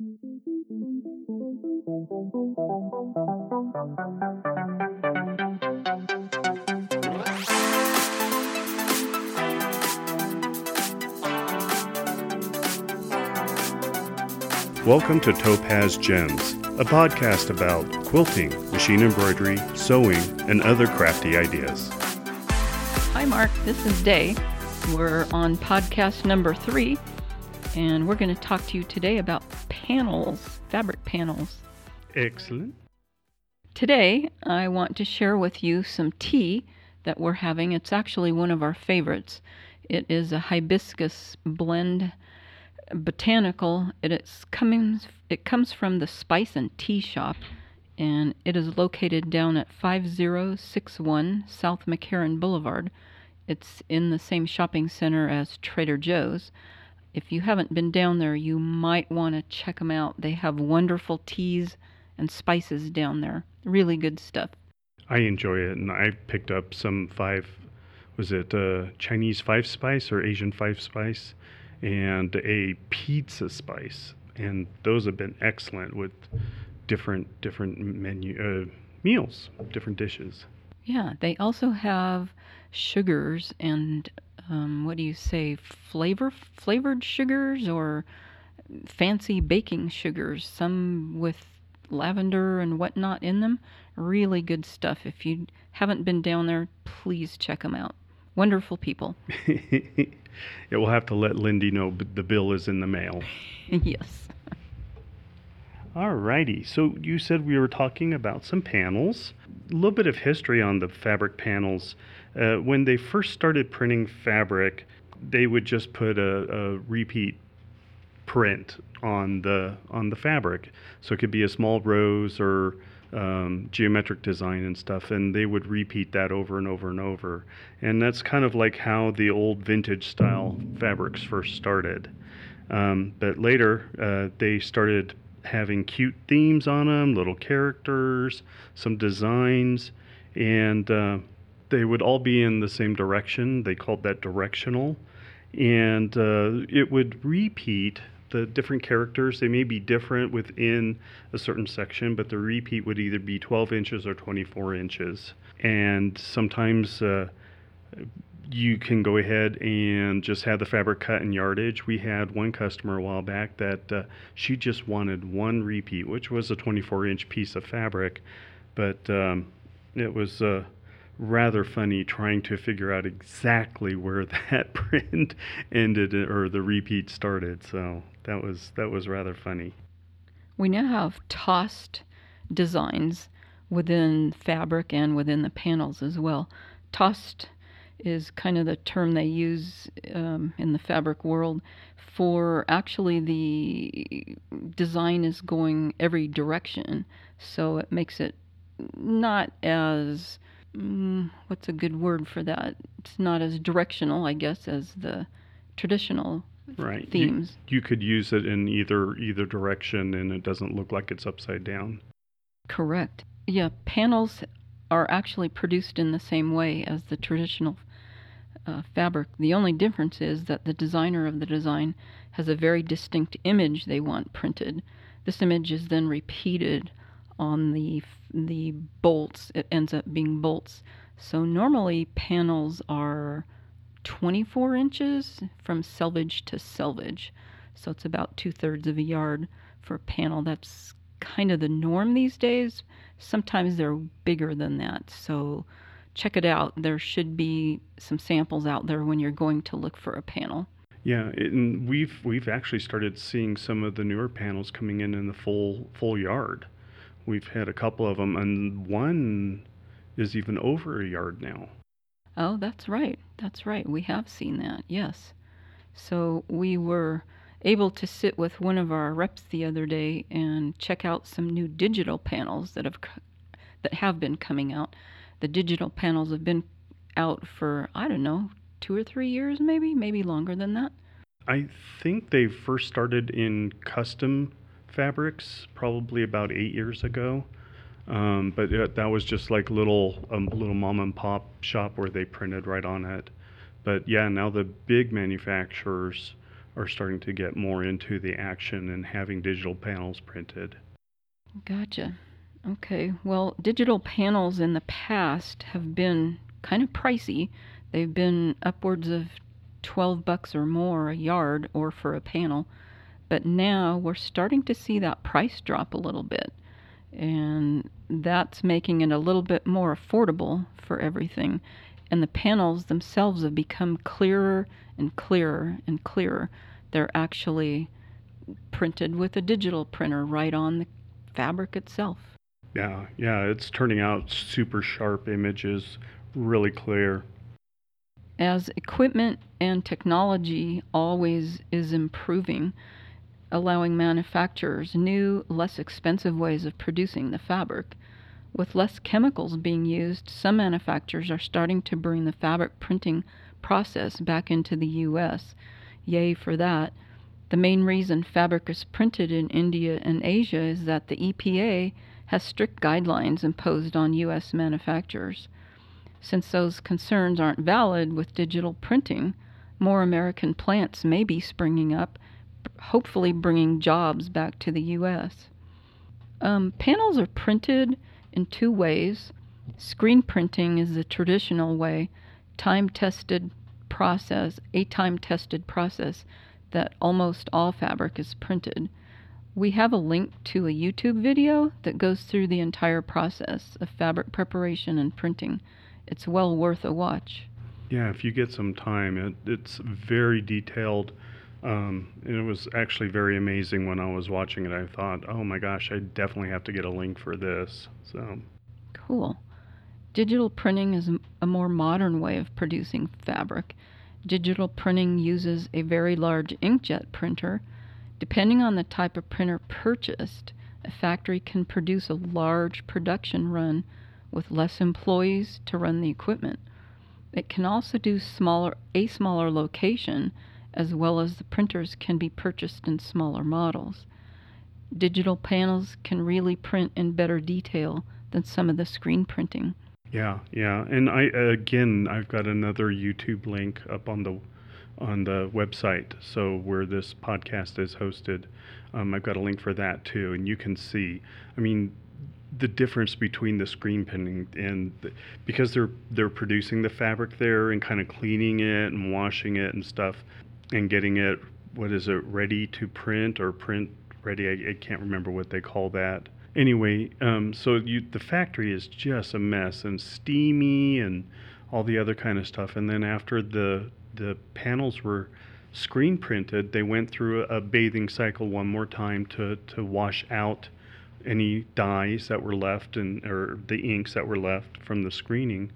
Welcome to Topaz Gems, a podcast about quilting, machine embroidery, sewing, and other crafty ideas. Hi, Mark. This is Day. We're on podcast number three, and we're going to talk to you today about panels, fabric panels. Excellent. Today, I want to share with you some tea that we're having. It's actually one of our favorites. It is a hibiscus blend botanical. It is coming. It comes from the Spice and Tea Shop, and it is located down at 5061 South McCarran Boulevard. It's in the same shopping center as Trader Joe's. If you haven't been down there, you might want to check them out. They have wonderful teas and spices down there. Really good stuff. I enjoy it, and I picked up some five. Was it uh, Chinese five spice or Asian five spice? and a pizza spice, and those have been excellent with different different menu uh, meals, different dishes. Yeah, they also have sugars and um, what do you say, flavor flavored sugars or fancy baking sugars. Some with lavender and whatnot in them. Really good stuff. If you haven't been down there, please check them out. Wonderful people. It will have to let Lindy know the bill is in the mail. yes. All righty. So you said we were talking about some panels. A little bit of history on the fabric panels. Uh, when they first started printing fabric, they would just put a, a repeat print on the on the fabric. So it could be a small rose or um, geometric design and stuff, and they would repeat that over and over and over. And that's kind of like how the old vintage style fabrics first started. Um, but later, uh, they started having cute themes on them, little characters, some designs, and uh, they would all be in the same direction. They called that directional. And uh, it would repeat the different characters. They may be different within a certain section, but the repeat would either be 12 inches or 24 inches. And sometimes uh, you can go ahead and just have the fabric cut in yardage. We had one customer a while back that uh, she just wanted one repeat, which was a 24 inch piece of fabric, but um, it was. Uh, rather funny trying to figure out exactly where that print ended or the repeat started. So that was that was rather funny. We now have tossed designs within fabric and within the panels as well. Tossed is kind of the term they use um, in the fabric world for actually the design is going every direction, so it makes it not as mm, what's a good word for that? It's not as directional, I guess, as the traditional right. themes. You, you could use it in either either direction, and it doesn't look like it's upside down. Correct. Yeah, panels are actually produced in the same way as the traditional uh, fabric. The only difference is that the designer of the design has a very distinct image they want printed. This image is then repeated on the the bolts. It ends up being bolts. So normally panels are 24 inches from selvage to selvage. So it's about two thirds of a yard for a panel. That's kind of the norm these days. Sometimes they're bigger than that. So check it out. There should be some samples out there when you're going to look for a panel. Yeah, and we've we've actually started seeing some of the newer panels coming in in the full full yard. We've had a couple of them, and one is even over a yard now. Oh, that's right. That's right. We have seen that. Yes. So we were able to sit with one of our reps the other day and check out some new digital panels that have that have been coming out. The digital panels have been out for I don't know, 2 or 3 years maybe, maybe longer than that. I think they first started in custom fabrics probably about eight years ago. Um, but it, that was just like little um, little mom and pop shop where they printed right on it. But yeah, now the big manufacturers are starting to get more into the action and having digital panels printed. Gotcha. Okay. Well, digital panels in the past have been kind of pricey. They've been upwards of 12 bucks or more a yard or for a panel. But now we're starting to see that price drop a little bit. And that's making it a little bit more affordable for everything. And the panels themselves have become clearer and clearer and clearer. They're actually printed with a digital printer right on the fabric itself. Yeah, yeah, it's turning out super sharp images, really clear. As equipment and technology always is improving, allowing manufacturers new, less expensive ways of producing the fabric. With less chemicals being used, some manufacturers are starting to bring the fabric printing process back into the U.S. Yay for that. The main reason fabric is printed in India and Asia is that the EPA has strict guidelines imposed on U.S. manufacturers. Since those concerns aren't valid with digital printing, more American plants may be springing up, hopefully bringing jobs back to the U.S. Um, panels are printed in two ways. Screen printing is the traditional way, time tested process, a time tested process that almost all fabric is printed. We have a link to a YouTube video that goes through the entire process of fabric preparation and printing. It's well worth a watch. Yeah, if you get some time, it, it's very detailed. Um, it was actually very amazing when I was watching it. I thought, oh my gosh, I definitely have to get a link for this. So cool. Digital printing is a more modern way of producing fabric. Digital printing uses a very large inkjet printer. Depending on the type of printer purchased, a factory can produce a large production run with less employees to run the equipment. It can also do smaller a smaller location as well as the printers can be purchased in smaller models. Digital panels can really print in better detail than some of the screen printing. Yeah, yeah, and I again, I've got another YouTube link up on the on the website, so where this podcast is hosted. Um, I've got a link for that too, and you can see. I mean, the difference between the screen printing and the, because they're they're producing the fabric there and kind of cleaning it and washing it and stuff, and getting it what is it ready to print or print ready? I, I can't remember what they call that anyway, um, so you, the factory is just a mess and steamy and all the other kind of stuff. And then after the the panels were screen printed, they went through a, bathing cycle one more time to to wash out any dyes that were left and or the inks that were left from the screening,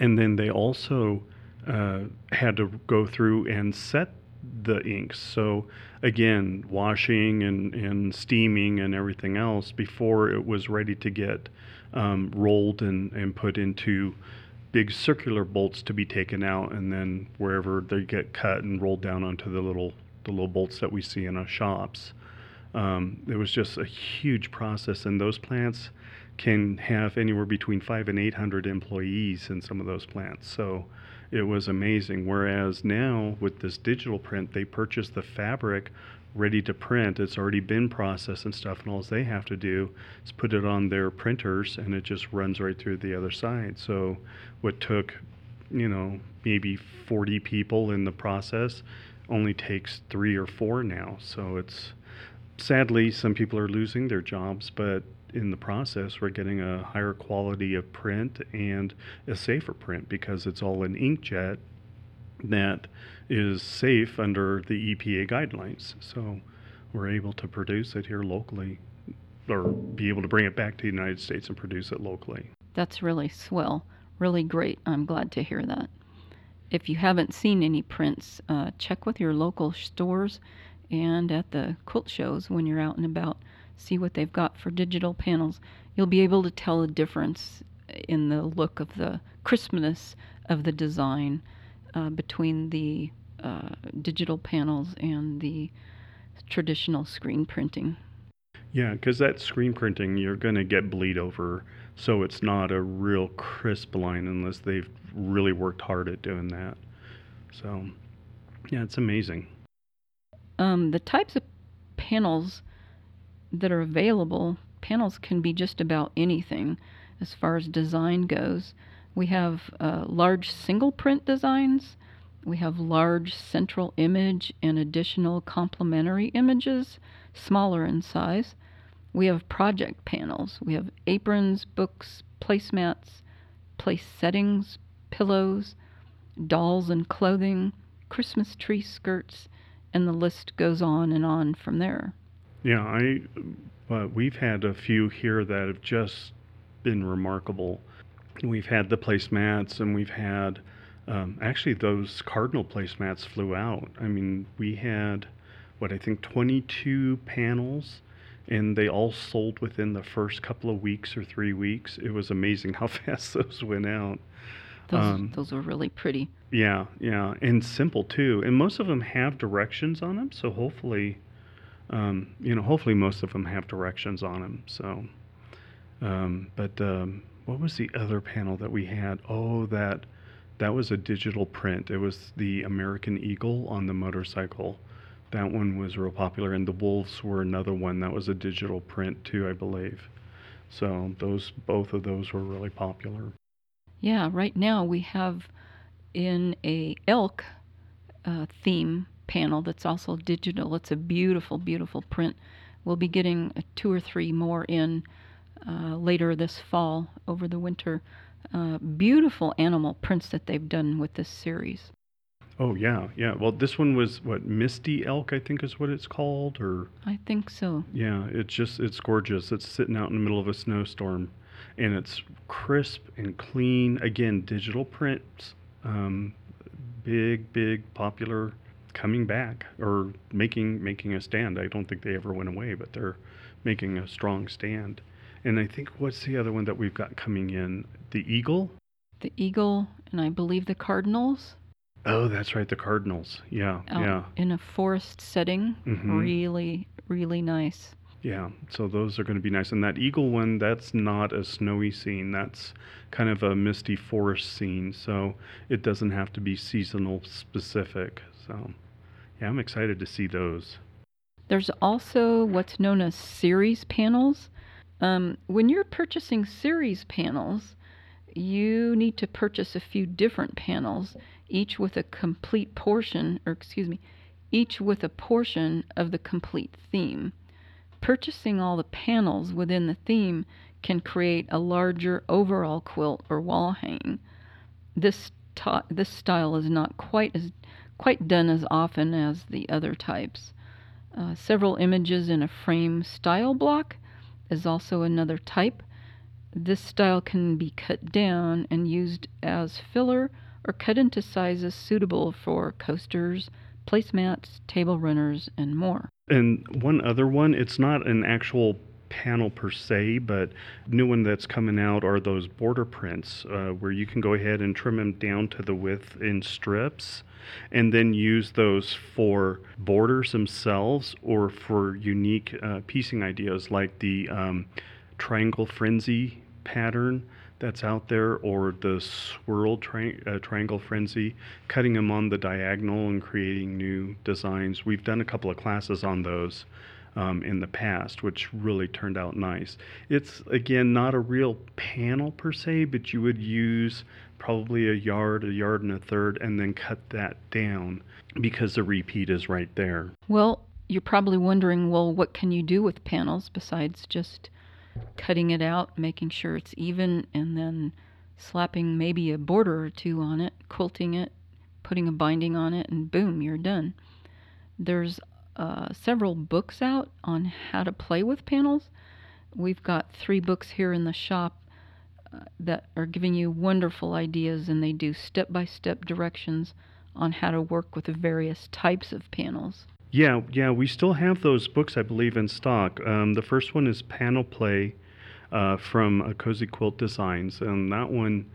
and then they also uh, had to go through and set the inks. So again, washing and, and steaming and everything else before it was ready to get um, rolled and, and put into big circular bolts to be taken out and then wherever they get cut and rolled down onto the little the little bolts that we see in our shops. Um, it was just a huge process, and those plants can have anywhere between five and eight hundred employees in some of those plants. So it was amazing. Whereas now with this digital print, they purchase the fabric ready to print. It's already been processed and stuff, and all they have to do is put it on their printers, and it just runs right through the other side. So what took, you know, maybe 40 people in the process only takes three or four now. So it's sadly some people are losing their jobs, but in the process, we're getting a higher quality of print and a safer print because it's all an inkjet that is safe under the EPA guidelines. So we're able to produce it here locally or be able to bring it back to the United States and produce it locally. That's really swell. Really great. I'm glad to hear that. If you haven't seen any prints, uh, check with your local stores and at the quilt shows when you're out and about see what they've got for digital panels, you'll be able to tell a difference in the look of the crispness of the design uh, between the uh, digital panels and the traditional screen printing. Yeah, because that screen printing, you're going to get bleed over, so it's not a real crisp line unless they've really worked hard at doing that. So, yeah, it's amazing. Um, the types of panels that are available, panels can be just about anything as far as design goes. We have uh, large single print designs. We have large central image and additional complementary images, smaller in size. We have project panels. We have aprons, books, placemats, place settings, pillows, dolls and clothing, Christmas tree skirts, and the list goes on and on from there. Yeah, I uh, we've had a few here that have just been remarkable. We've had the placemats, and we've had um, actually those cardinal placemats flew out. I mean, we had what I think 22 panels, and they all sold within the first couple of weeks or three weeks. It was amazing how fast those went out. Those, um, those are really pretty. Yeah, yeah, and simple too. And most of them have directions on them, so hopefully, um, you know, hopefully most of them have directions on them. So, um, but um, what was the other panel that we had? Oh, that that was a digital print. It was the American Eagle on the motorcycle. That one was real popular, and the wolves were another one that was a digital print too, I believe. So those both of those were really popular. Yeah, right now we have in a elk uh, theme panel that's also digital. It's a beautiful, beautiful print. We'll be getting two or three more in uh, later this fall over the winter. Uh, beautiful animal prints that they've done with this series. Oh yeah, yeah. Well, this one was what Misty Elk, I think is what it's called, or I think so. Yeah, it's just it's gorgeous. It's sitting out in the middle of a snowstorm, and it's crisp and clean. Again, digital prints, um, big, big, popular, coming back or making making a stand. I don't think they ever went away, but they're making a strong stand. And I think what's the other one that we've got coming in? The Eagle. The Eagle, and I believe the Cardinals. Oh, that's right, the Cardinals. Yeah, Out yeah. In a forest setting, mm-hmm. really, really nice. Yeah, so those are going to be nice. And that eagle one, that's not a snowy scene. That's kind of a misty forest scene. So it doesn't have to be seasonal specific. So yeah, I'm excited to see those. There's also what's known as series panels. Um, when you're purchasing series panels, you need to purchase a few different panels, each with a complete portion, or excuse me, each with a portion of the complete theme. Purchasing all the panels within the theme can create a larger overall quilt or wall hanging. This ta- this style is not quite as quite done as often as the other types. Uh, several images in a frame style block is also another type. This style can be cut down and used as filler or cut into sizes suitable for coasters, placemats, table runners, and more. And one other one, it's not an actual panel per se, but new one that's coming out are those border prints uh, where you can go ahead and trim them down to the width in strips and then use those for borders themselves or for unique uh, piecing ideas like the um, triangle frenzy pattern that's out there or the swirl tri- uh, triangle frenzy, cutting them on the diagonal and creating new designs. We've done a couple of classes on those. Um, in the past, which really turned out nice. It's again not a real panel per se, but you would use probably a yard, a yard and a third, and then cut that down because the repeat is right there. Well, you're probably wondering, well, what can you do with panels besides just cutting it out, making sure it's even, and then slapping maybe a border or two on it, quilting it, putting a binding on it, and boom, you're done. There's uh, several books out on how to play with panels. We've got three books here in the shop uh, that are giving you wonderful ideas, and they do step by step directions on how to work with the various types of panels. Yeah, yeah, we still have those books, I believe, in stock. Um, the first one is Panel Play uh, from uh, Cozy Quilt Designs, and that one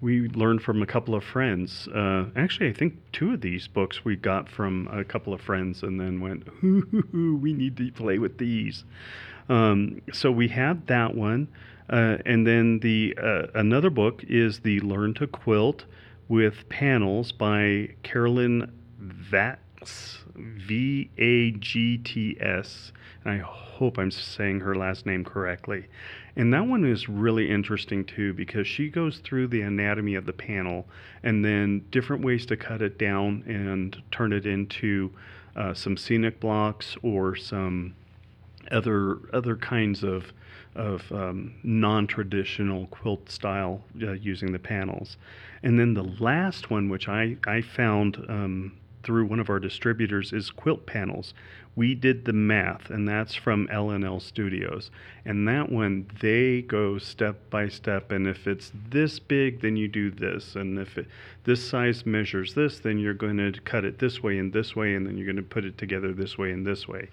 we learned from a couple of friends. Uh, actually, I think two of these books we got from a couple of friends, and then went, we need to play with these. Um, so we have that one, uh, and then the uh, another book is the Learn to Quilt with Panels by Carolyn Vagts V A G T S. And I hope I'm saying her last name correctly. And that one is really interesting too because she goes through the anatomy of the panel and then different ways to cut it down and turn it into uh, some scenic blocks or some other other kinds of of um, non-traditional quilt style uh, using the panels. And then the last one, which I I found um, through one of our distributors, is quilt panels. We did the math, and that's from L&L Studios. And that one, they go step by step. And if it's this big, then you do this. And if it, this size measures this, then you're going to cut it this way and this way, and then you're going to put it together this way and this way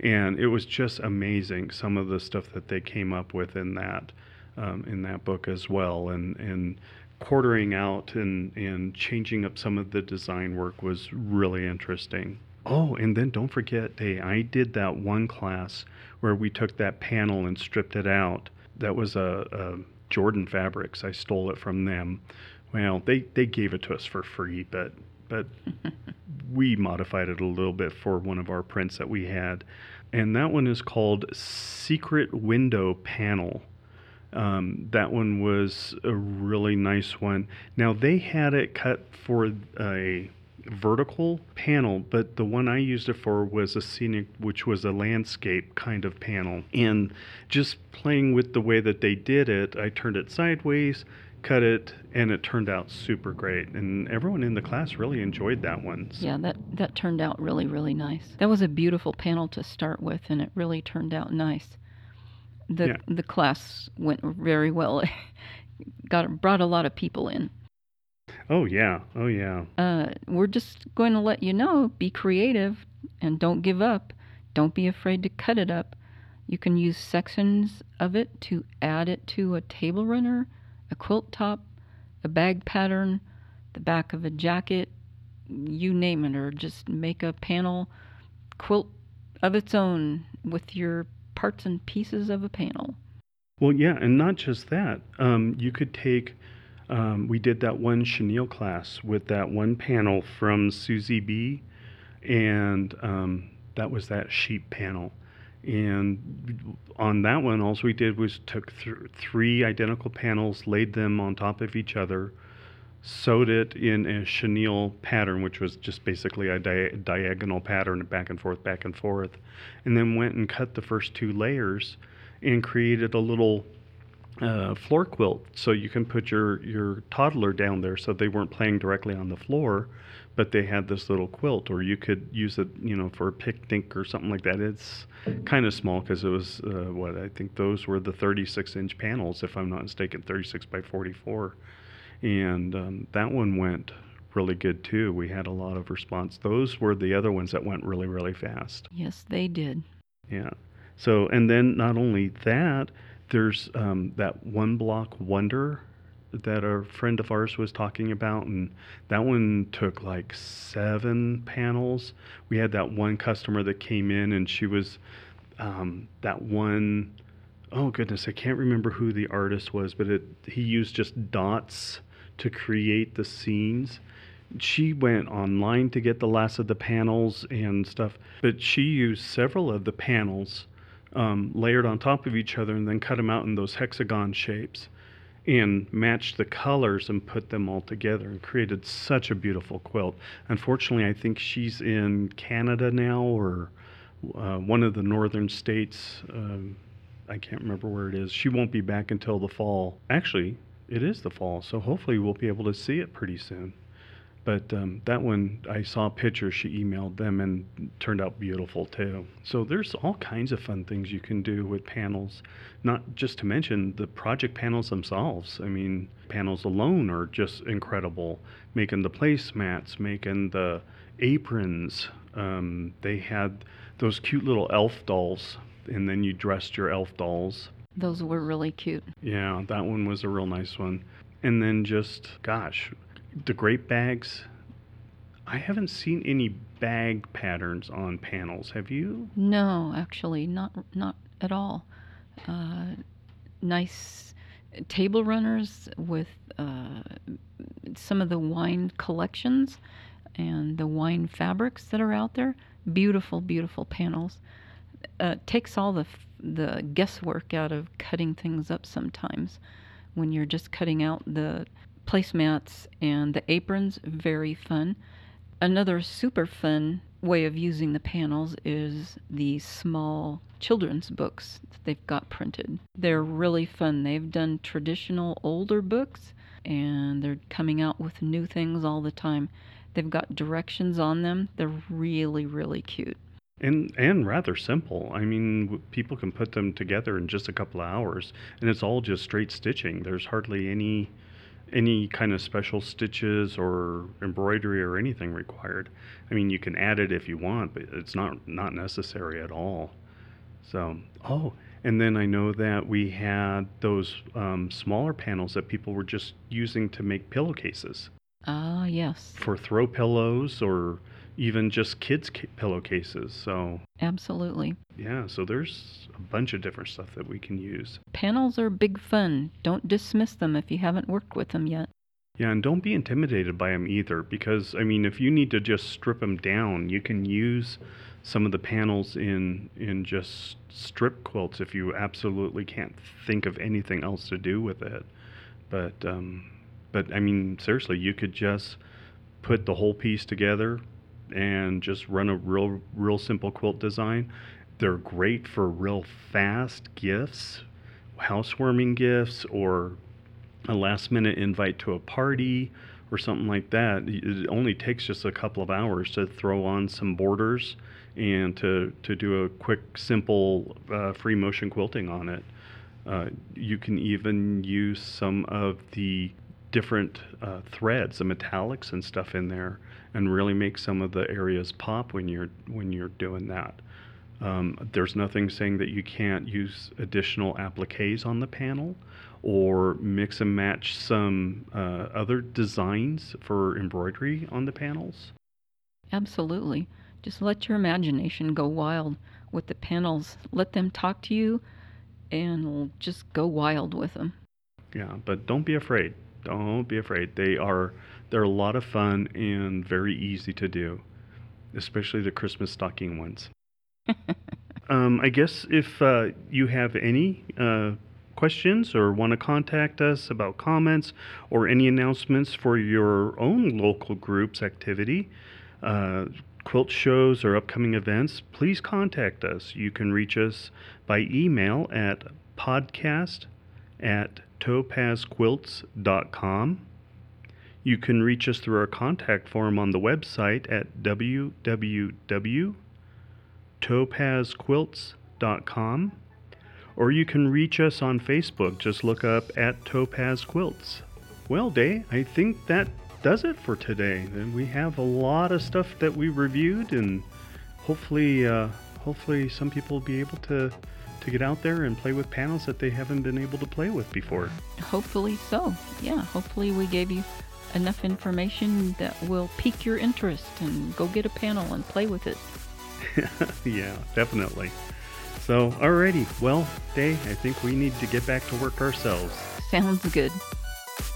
and it was just amazing some of the stuff that they came up with in that um, in that book as well and and quartering out and and changing up some of the design work was really interesting oh and then don't forget hey i did that one class where we took that panel and stripped it out that was a, a jordan fabrics i stole it from them well they they gave it to us for free but but we modified it a little bit for one of our prints that we had. And that one is called Secret Window Panel. Um, that one was a really nice one. Now, they had it cut for a vertical panel, but the one I used it for was a scenic, which was a landscape kind of panel. And just playing with the way that they did it, I turned it sideways, cut it, and it turned out super great. And everyone in the class really enjoyed that one. So. Yeah, that that turned out really really nice. That was a beautiful panel to start with, and it really turned out nice. The yeah. the class went very well. Got brought a lot of people in. Oh yeah, oh yeah. Uh, we're just going to let you know: be creative and don't give up. Don't be afraid to cut it up. You can use sections of it to add it to a table runner a quilt top, a bag pattern, the back of a jacket, you name it, or just make a panel quilt of its own with your parts and pieces of a panel. Well, yeah, and not just that. Um, you could take, um, we did that one chenille class with that one panel from Susybee, and um, that was that sheep panel. And on that one, all we did was took th- three identical panels, laid them on top of each other, sewed it in a chenille pattern, which was just basically a di- diagonal pattern, back and forth, back and forth, and then went and cut the first two layers and created a little uh, floor quilt. So you can put your, your toddler down there so they weren't playing directly on the floor, but they had this little quilt, or you could use it, you know, for a picnic or something like that. It's kind of small because it was uh, what I think those were the 36 inch panels, if I'm not mistaken, 36 by 44, and um, that one went really good too. We had a lot of response. Those were the other ones that went really, really fast. Yes, they did. Yeah. So, and then not only that, there's um, that one block wonder that a friend of ours was talking about, and that one took like seven panels. We had that one customer that came in, and she was um, that one oh goodness, I can't remember who the artist was, but it, he used just dots to create the scenes. She went online to get the last of the panels and stuff, but she used several of the panels um, layered on top of each other and then cut them out in those hexagon shapes and matched the colors and put them all together and created such a beautiful quilt. Unfortunately, I think she's in Canada now or uh, one of the northern states. Um, I can't remember where it is. She won't be back until the fall. Actually, it is the fall, so hopefully we'll be able to see it pretty soon. But um, that one, I saw pictures. She emailed them and turned out beautiful too. So there's all kinds of fun things you can do with panels. Not just to mention the project panels themselves. I mean, panels alone are just incredible. Making the placemats, making the aprons. Um, they had those cute little elf dolls, and then you dressed your elf dolls. Those were really cute. Yeah, that one was a real nice one. And then just, gosh, the grape bags. I haven't seen any bag patterns on panels. Have you? No, actually, not not at all. Uh, nice table runners with uh, some of the wine collections. and the wine fabrics that are out there. Beautiful, beautiful panels. Uh, takes all the the guesswork out of cutting things up sometimes when you're just cutting out the placemats and the aprons. Very fun. Another super fun way of using the panels is the small children's books that they've got printed. They're really fun. They've done traditional older books and they're coming out with new things all the time. They've got directions on them. They're really, really cute. And and rather simple. I mean, people can put them together in just a couple of hours, and it's all just straight stitching. There's hardly any any kind of special stitches or embroidery or anything required. I mean, you can add it if you want, but it's not not necessary at all. So, oh, and then I know that we had those um, smaller panels that people were just using to make pillowcases. Ah, yes. For throw pillows or even just kids' pillowcases. So, absolutely. Yeah, so there's a bunch of different stuff that we can use. Panels are big fun. Don't dismiss them if you haven't worked with them yet. Yeah, and don't be intimidated by them either because, I mean, if you need to just strip them down, you can use some of the panels in in just strip quilts if you absolutely can't think of anything else to do with it. But um, but I mean, seriously, you could just put the whole piece together, and just run a real, real simple quilt design. They're great for real fast gifts, housewarming gifts, or a last minute invite to a party or something like that. It only takes just a couple of hours to throw on some borders and to, to do a quick, simple uh, free motion quilting on it. Uh, you can even use some of the different uh, threads, the metallics and stuff in there, and really make some of the areas pop when you're when you're doing that. Um, there's nothing saying that you can't use additional appliques on the panel or mix and match some uh, other designs for embroidery on the panels. Absolutely. Just let your imagination go wild with the panels. Let them talk to you and just go wild with them. Yeah, but don't be afraid. Don't be afraid. They are they're a lot of fun and very easy to do, especially the Christmas stocking ones. um, I guess if uh, you have any uh, questions or want to contact us about comments or any announcements for your own local group's activity, uh, quilt shows or upcoming events, please contact us. You can reach us by email at podcast at topazquilts.com. You can reach us through our contact form on the website at www.topazquilts.com. Or you can reach us on Facebook. Just look up at Topaz Quilts. Well, Day, I think that does it for today. We have a lot of stuff that we reviewed, and hopefully, uh, hopefully, some people will be able to to get out there and play with panels that they haven't been able to play with before. Hopefully so. Yeah, hopefully we gave you enough information that will pique your interest and go get a panel and play with it. yeah, definitely. So, alrighty. Well, Day, I think we need to get back to work ourselves. Sounds good.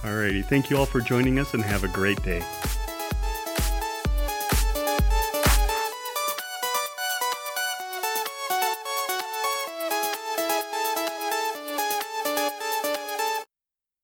Alrighty. Thank you all for joining us and have a great day.